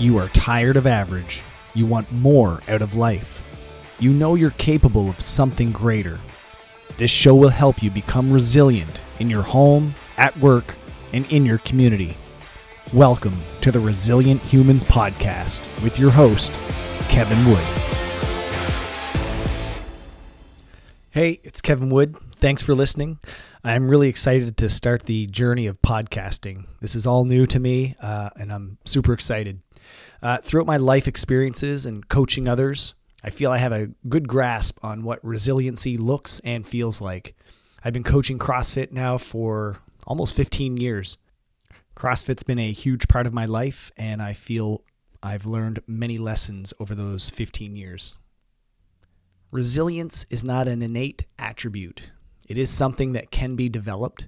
You are tired of average. You want more out of life. You know you're capable of something greater. This show will help you become resilient in your home, at work, and in your community. Welcome to the Resilient Humans Podcast with your host, Kevin Wood. Hey, it's Kevin Wood. Thanks for listening. I'm really excited to start the journey of podcasting. This is all new to me, uh, and I'm super excited. Uh, throughout my life experiences and coaching others, I feel I have a good grasp on what resiliency looks and feels like. I've been coaching CrossFit now for almost 15 years. CrossFit's been a huge part of my life, and I feel I've learned many lessons over those 15 years. Resilience is not an innate attribute, it is something that can be developed.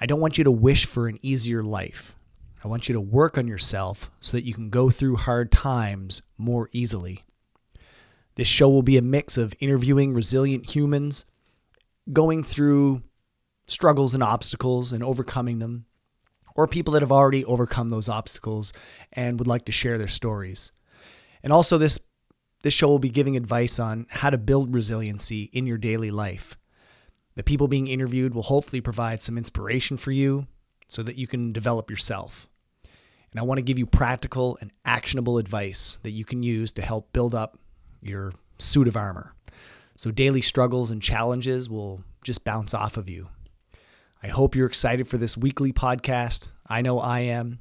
I don't want you to wish for an easier life. I want you to work on yourself so that you can go through hard times more easily. This show will be a mix of interviewing resilient humans, going through struggles and obstacles and overcoming them, or people that have already overcome those obstacles and would like to share their stories. And also this this show will be giving advice on how to build resiliency in your daily life. The people being interviewed will hopefully provide some inspiration for you so that you can develop yourself. And I want to give you practical and actionable advice that you can use to help build up your suit of armor. So daily struggles and challenges will just bounce off of you. I hope you're excited for this weekly podcast. I know I am.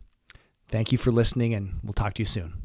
Thank you for listening, and we'll talk to you soon.